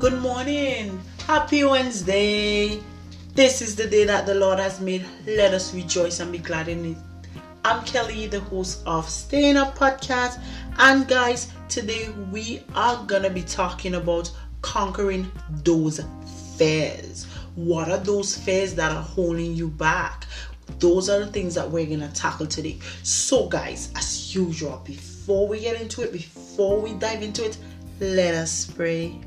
Good morning. Happy Wednesday. This is the day that the Lord has made. Let us rejoice and be glad in it. I'm Kelly, the host of Staying Up Podcast. And guys, today we are going to be talking about conquering those fears. What are those fears that are holding you back? Those are the things that we're going to tackle today. So, guys, as usual, before we get into it, before we dive into it, let us pray.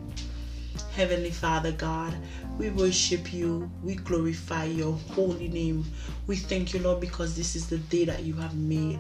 Heavenly Father God, we worship you. We glorify your holy name. We thank you, Lord, because this is the day that you have made.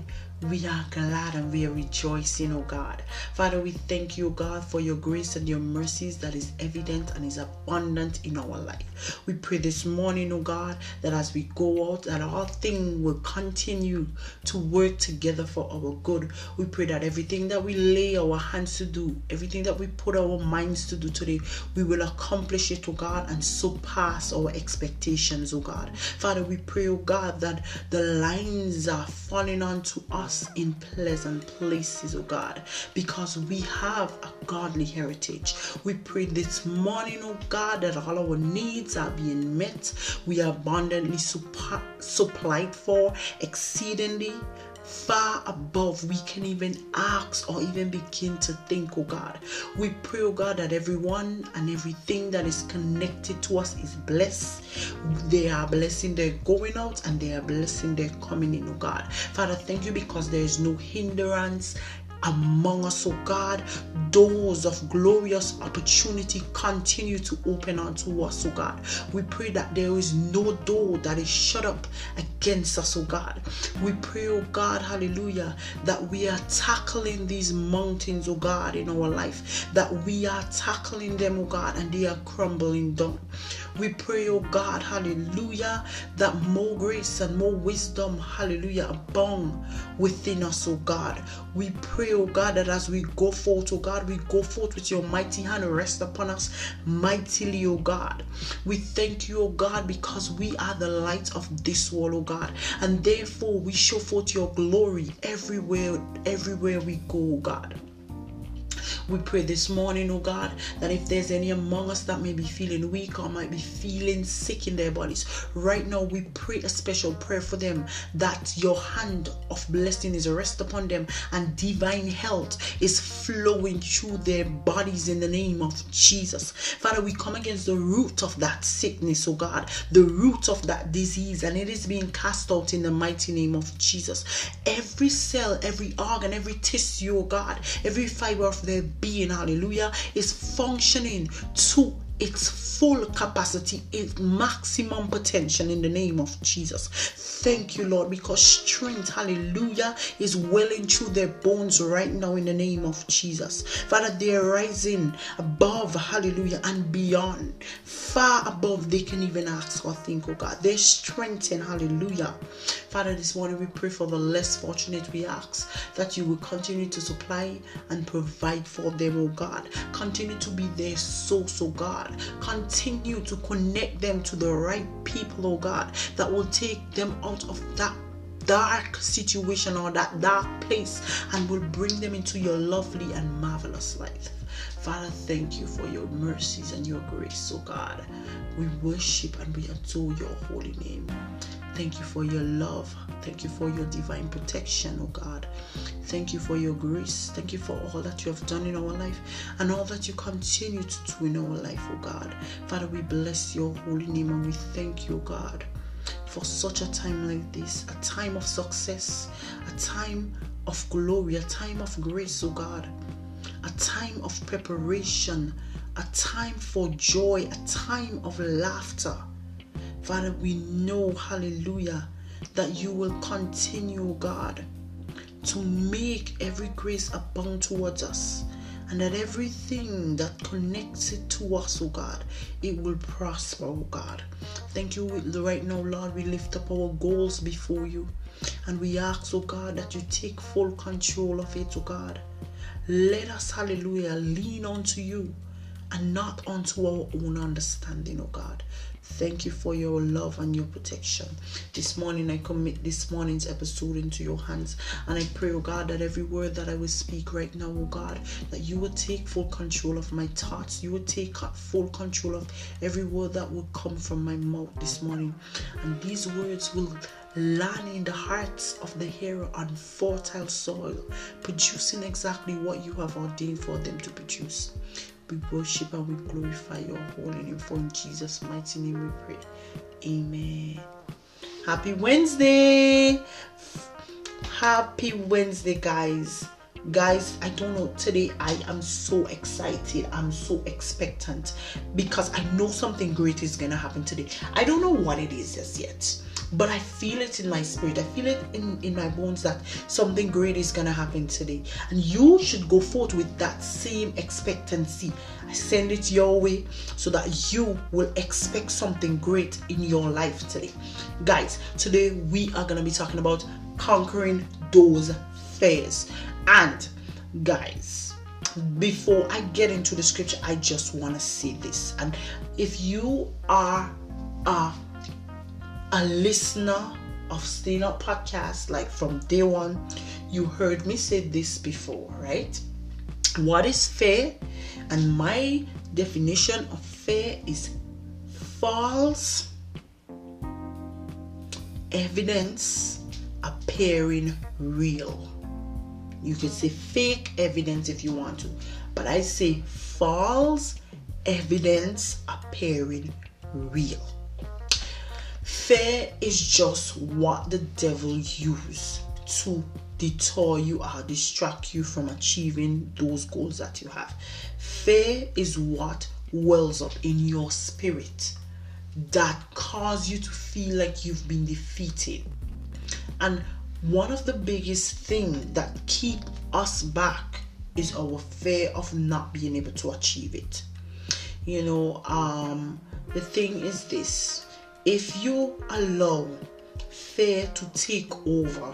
We are glad and we are rejoicing, oh God. Father, we thank you, God, for your grace and your mercies that is evident and is abundant in our life. We pray this morning, oh God, that as we go out, that all things will continue to work together for our good. We pray that everything that we lay our hands to do, everything that we put our minds to do today, we will accomplish it, oh God, and surpass our expectations, oh God. Father, we pray, oh God, that the lines are falling onto us in pleasant places, oh God, because we have a godly heritage. We pray this morning, oh God, that all our needs are being met. We are abundantly supplied for exceedingly far above we can even ask or even begin to think, oh God. We pray, oh God, that everyone and everything that is connected to us is blessed. They are blessing their going out and they are blessing their coming in, oh God. Father, thank you because there is no hindrance among us, oh God. Doors of glorious opportunity continue to open unto us, oh God. We pray that there is no door that is shut up against us, oh God. We pray, oh God, hallelujah, that we are tackling these mountains, oh God, in our life, that we are tackling them, oh God, and they are crumbling down. We pray, oh God, hallelujah, that more grace and more wisdom, hallelujah, abound within us, oh God. We pray, oh God, that as we go forth, oh God, we go forth with your mighty hand rest upon us mightily, oh God. We thank you, oh God, because we are the light of this world, oh God, and therefore we show forth your glory everywhere, everywhere we go, oh God. We pray this morning, oh God, that if there's any among us that may be feeling weak or might be feeling sick in their bodies, right now we pray a special prayer for them that your hand of blessing is rest upon them and divine health is flowing through their bodies in the name of Jesus. Father, we come against the root of that sickness, oh God, the root of that disease, and it is being cast out in the mighty name of Jesus. Every cell, every organ, every tissue, oh God, every fiber of their being, hallelujah, is functioning to its full capacity, its maximum potential in the name of Jesus. Thank you, Lord, because strength, hallelujah, is welling through their bones right now in the name of Jesus. Father, they're rising above, hallelujah, and beyond, far above they can even ask or think, oh God. They're strengthened, hallelujah. Father, this morning we pray for the less fortunate. We ask that you will continue to supply and provide for them, oh God. Continue to be their source, oh God. Continue to connect them to the right people, oh God, that will take them out of that dark situation or that dark place and will bring them into your lovely and marvelous life. Father, thank you for your mercies and your grace, oh God. We worship and we adore your holy name. Thank you for your love. Thank you for your divine protection, oh God. Thank you for your grace. Thank you for all that you have done in our life and all that you continue to do in our life, oh God. Father, we bless your holy name and we thank you, oh God, for such a time like this, a time of success, a time of glory, a time of grace, oh God, a time of preparation, a time for joy, a time of laughter Father, we know, hallelujah, that you will continue, God, to make every grace abound towards us and that everything that connects it to us, oh God, it will prosper, oh God. Thank you right now, Lord. We lift up our goals before you and we ask, oh God, that you take full control of it, oh God. Let us, hallelujah, lean onto you and not onto our own understanding, oh God. Thank you for your love and your protection. This morning, I commit this morning's episode into your hands. And I pray, oh God, that every word that I will speak right now, oh God, that you will take full control of my thoughts. You will take full control of every word that will come from my mouth this morning. And these words will land in the hearts of the hearer on fertile soil, producing exactly what you have ordained for them to produce. We worship and we glorify your holy name. For in Jesus' mighty name we pray. Amen. Happy Wednesday. Happy Wednesday, guys. Guys, I don't know. Today I am so excited. I'm so expectant because I know something great is going to happen today. I don't know what it is just yet but I feel it in my spirit. I feel it in, in my bones that something great is going to happen today. And you should go forth with that same expectancy. I send it your way so that you will expect something great in your life today. Guys, today we are going to be talking about conquering those fears. And guys, before I get into the scripture, I just want to say this. And if you are a a listener of Staying Up podcast, like from day one, you heard me say this before, right? What is fair? And my definition of fair is false evidence appearing real. You can say fake evidence if you want to, but I say false evidence appearing real. Fear is just what the devil uses to deter you or distract you from achieving those goals that you have. Fear is what wells up in your spirit that cause you to feel like you've been defeated. And one of the biggest things that keep us back is our fear of not being able to achieve it. You know, um, the thing is this if you allow fear to take over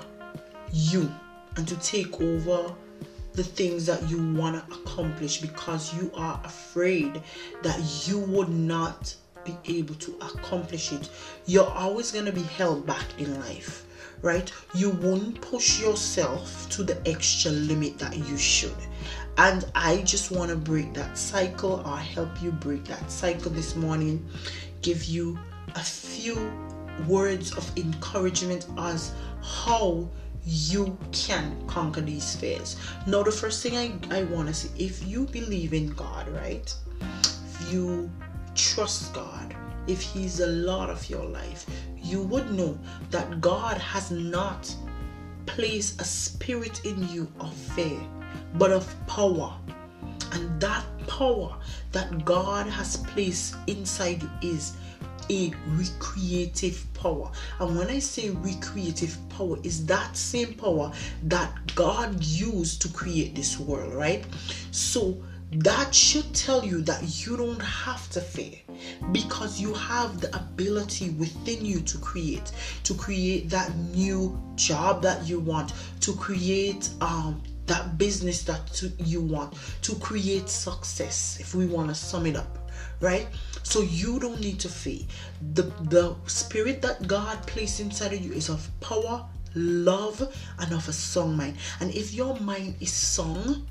you and to take over the things that you want to accomplish because you are afraid that you would not be able to accomplish it, you're always going to be held back in life, right? You won't push yourself to the extra limit that you should. And I just want to break that cycle or help you break that cycle this morning, give you a few words of encouragement as how you can conquer these fears. Now, the first thing I, I want to say if you believe in God, right? If you trust God, if He's the Lord of your life, you would know that God has not placed a spirit in you of fear, but of power. And that power that God has placed inside you is a recreative power. And when I say recreative power, is that same power that God used to create this world, right? So that should tell you that you don't have to fear because you have the ability within you to create to create that new job that you want to create um that business that you want to create success if we want to sum it up right so you don't need to fear. The the spirit that God placed inside of you is of power, love, and of a song mind. And if your mind is song,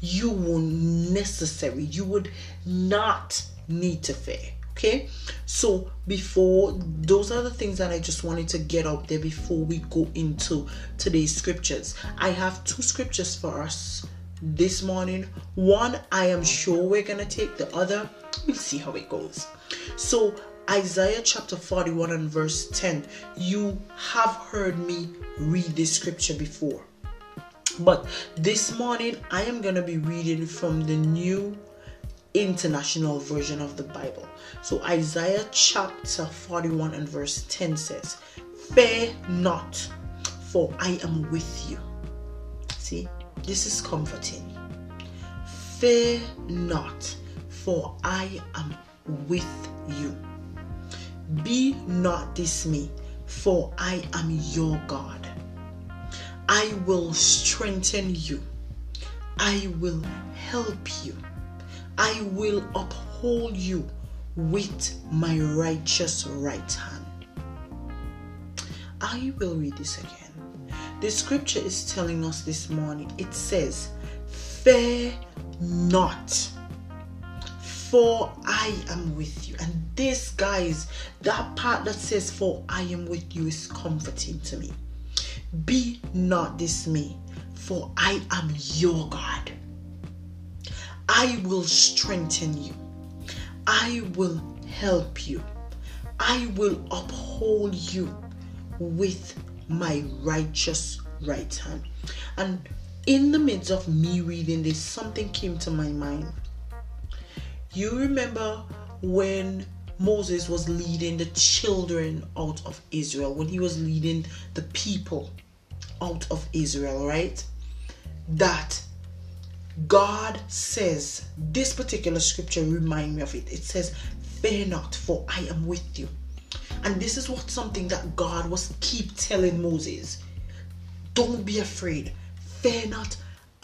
you will necessary, you would not need to fear. Okay, so before those are the things that I just wanted to get up there before we go into today's scriptures. I have two scriptures for us this morning. One I am sure we're gonna take, the other we'll see how it goes. So, Isaiah chapter 41 and verse 10, you have heard me read this scripture before. But this morning, I am going to be reading from the New International Version of the Bible. So, Isaiah chapter 41 and verse 10 says, Fear not, for I am with you. See, this is comforting. Fear not, for I am with you. Be not dismayed, for I am your God. I will strengthen you. I will help you. I will uphold you with my righteous right hand. I will read this again. The scripture is telling us this morning, it says, Fear not, for I am with you. And this, guys, that part that says, For I am with you is comforting to me. Be not dismayed, for I am your God. I will strengthen you. I will help you. I will uphold you with my righteous right hand. And in the midst of me reading this, something came to my mind. You remember when Moses was leading the children out of Israel, when he was leading the people out of Israel, right? That God says, this particular scripture remind me of it. It says, Fear not, for I am with you. And this is what something that God was keep telling Moses. Don't be afraid. Fear not,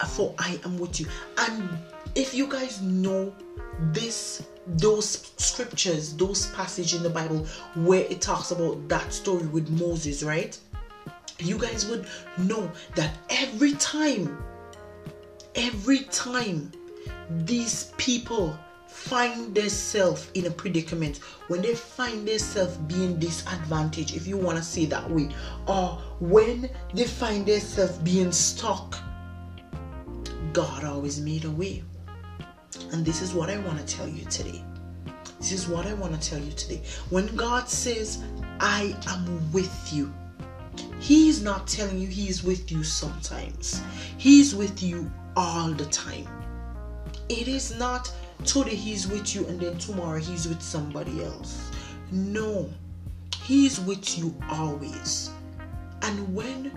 for I am with you. And if you guys know this those scriptures, those passage in the Bible where it talks about that story with Moses, right? You guys would know that every time, every time these people find themselves in a predicament, when they find themselves being disadvantaged, if you want to say that way, or when they find themselves being stuck, God always made a way. And this is what I want to tell you today. This is what I want to tell you today. When God says, I am with you, He's not telling you He's with you sometimes, He's with you all the time. It is not today He's with you and then tomorrow He's with somebody else. No, He's with you always. And when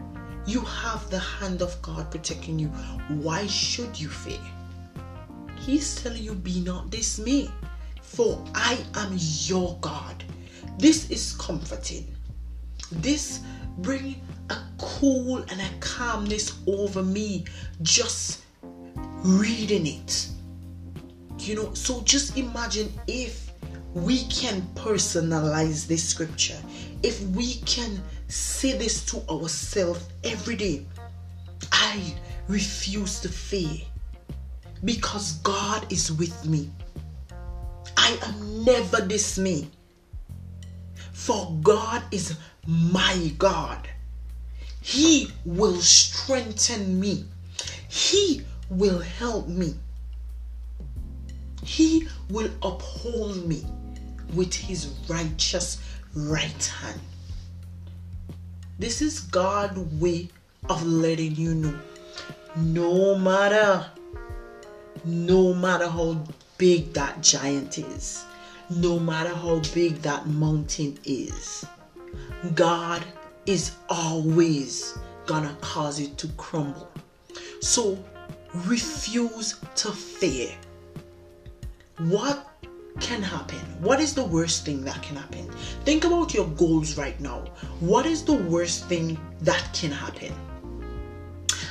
you have the hand of God protecting you, why should you fear? He's telling you, Be not dismayed, for I am your God. This is comforting. This bring a cool and a calmness over me just reading it. You know, so just imagine if we can personalize this scripture, if we can say this to ourselves every day. I refuse to fear because God is with me. I am never dismayed, for God is my God. He will strengthen me, He will help me, He will uphold me with His righteous right hand. This is God's way of letting you know no matter no matter how big that giant is, no matter how big that mountain is, God is always gonna cause it to crumble. So refuse to fear. What can happen? What is the worst thing that can happen? Think about your goals right now. What is the worst thing that can happen?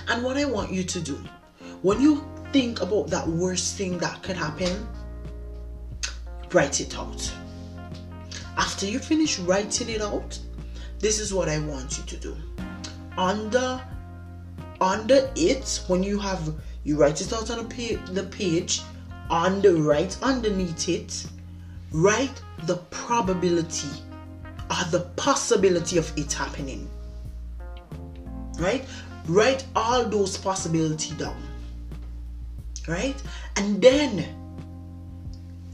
And what I want you to do, when you think about that worst thing that could happen, write it out. After you finish writing it out, this is what I want you to do. Under under it, when you have you write it out on the page, on the right underneath it, write the probability or the possibility of it happening. Right? Write all those possibility down. Right? And then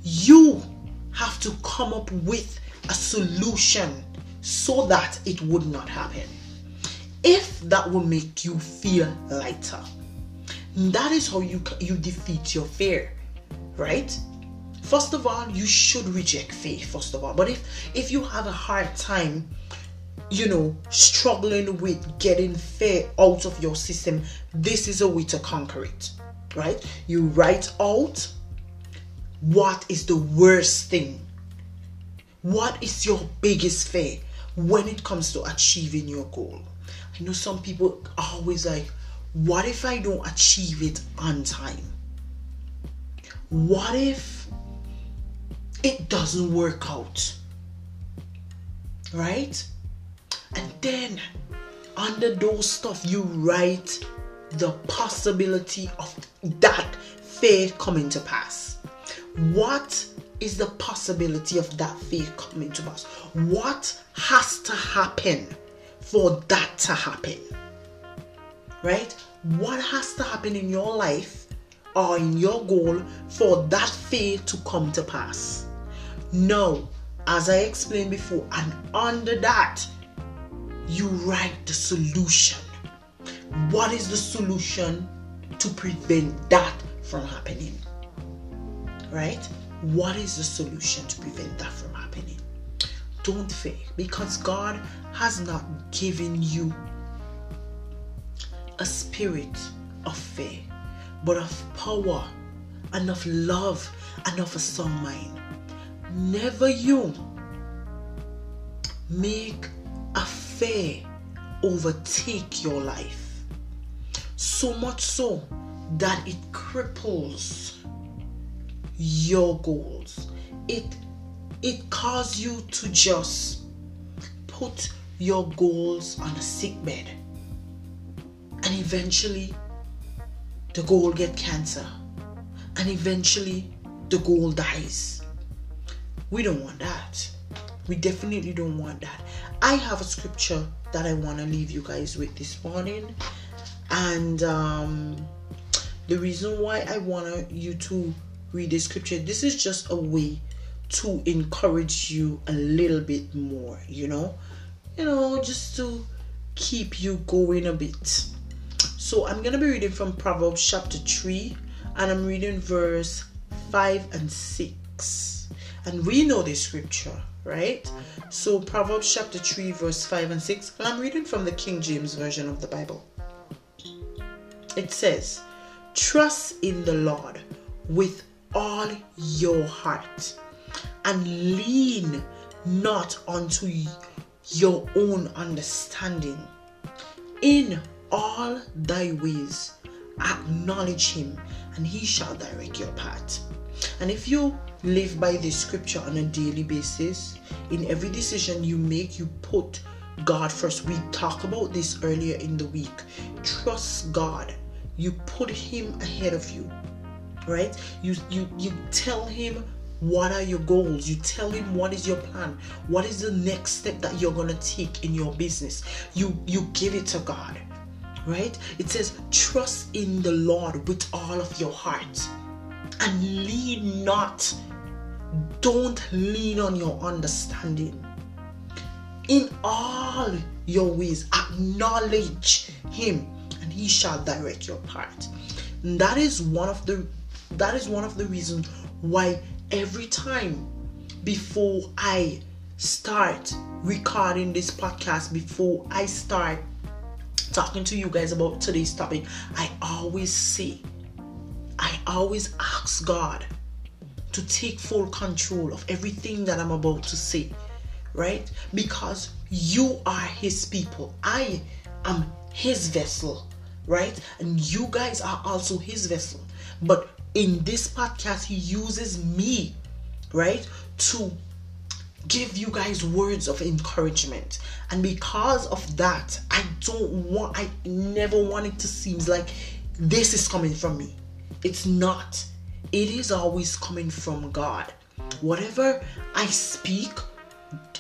you have to come up with a solution so that it would not happen. If that will make you feel lighter, that is how you you defeat your fear, right? First of all, you should reject faith. First of all, but if if you have a hard time, you know, struggling with getting fear out of your system, this is a way to conquer it, right? You write out what is the worst thing what is your biggest fear when it comes to achieving your goal? I know some people are always like, what if I don't achieve it on time? What if it doesn't work out. Right? And then under those stuff, you write the possibility of that faith coming to pass. What is the possibility of that faith coming to pass? What has to happen for that to happen? Right? What has to happen in your life or in your goal for that faith to come to pass? No, as I explained before, and under that, you write the solution. What is the solution to prevent that from happening? Right? What is the solution to prevent that from happening? Don't fear because God has not given you a spirit of fear, but of power and of love and of a sound mind. Never you make a fear overtake your life. So much so that it cripples your goals. It it causes you to just put your goals on a sick bed. And eventually the goal get cancer. And eventually the goal dies. We don't want that. We definitely don't want that. I have a scripture that I want to leave you guys with this morning. And um, the reason why I want you to read the scripture, this is just a way to encourage you a little bit more, you know? You know, just to keep you going a bit. So I'm going to be reading from Proverbs chapter 3 and I'm reading verse 5 and 6. And we know the scripture, right? So Proverbs chapter 3, verse 5 and 6. And I'm reading from the King James Version of the Bible. It says, Trust in the Lord with all your heart and lean not unto your own understanding. In all thy ways acknowledge him, and he shall direct your path. And if you live by this scripture on a daily basis, in every decision you make, you put God first. We talked about this earlier in the week. Trust God. You put him ahead of you. Right? You you you tell him what are your goals? You tell him what is your plan? What is the next step that you're going to take in your business? You you give it to God. Right? It says trust in the Lord with all of your heart and lean not. Don't lean on your understanding. In all your ways, acknowledge Him, and He shall direct your path. And that is one of the that is one of the reasons why every time before I start recording this podcast, before I start talking to you guys about today's topic, I always say I always ask God to take full control of everything that I'm about to say, right? Because you are His people. I am His vessel, right? And you guys are also His vessel. But in this podcast, He uses me, right, to give you guys words of encouragement. And because of that, I don't want, I never want it to seem like this is coming from me. It's not. It is always coming from God. Whatever I speak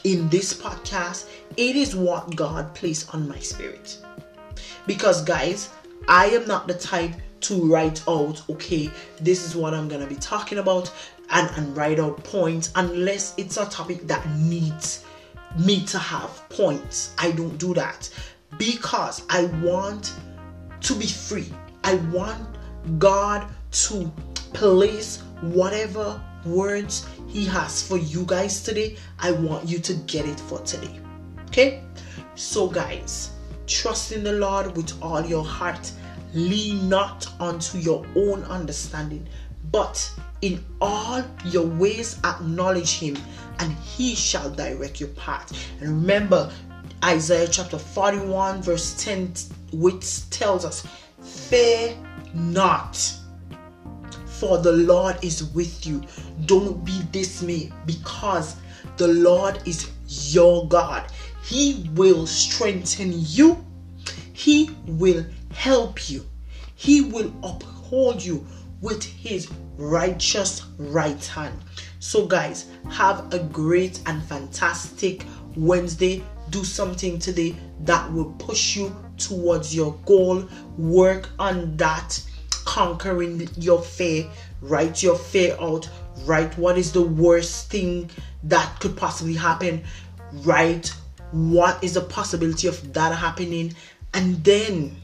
in this podcast, it is what God placed on my spirit. Because, guys, I am not the type to write out, okay, this is what I'm gonna be talking about and, and write out points unless it's a topic that needs me to have points. I don't do that because I want to be free. I want God to place whatever words He has for you guys today. I want you to get it for today. Okay? So, guys, trust in the Lord with all your heart. Lean not unto your own understanding, but in all your ways acknowledge Him, and He shall direct your path. And remember, Isaiah chapter 41, verse 10, which tells us, Fear not. for the Lord is with you. Don't be dismayed because the Lord is your God. He will strengthen you, He will help you, He will uphold you with His righteous right hand. So, guys, have a great and fantastic Wednesday. Do something today that will push you towards your goal. Work on that, conquering your fear. Write your fear out. Write what is the worst thing that could possibly happen. Write what is the possibility of that happening, and then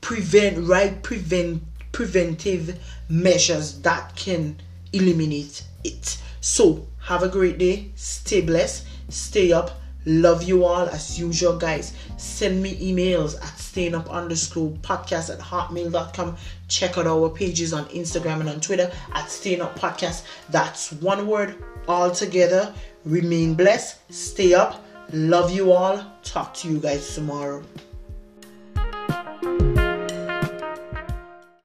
prevent right prevent preventive measures that can eliminate it. So, have a great day. Stay blessed. Stay up. Love you all as usual, guys. Send me emails at staying up underscore podcast at hotmail.com. Check out our pages on Instagram and on Twitter at staying up podcast. That's one word all together. Remain blessed. Stay up. Love you all. Talk to you guys tomorrow.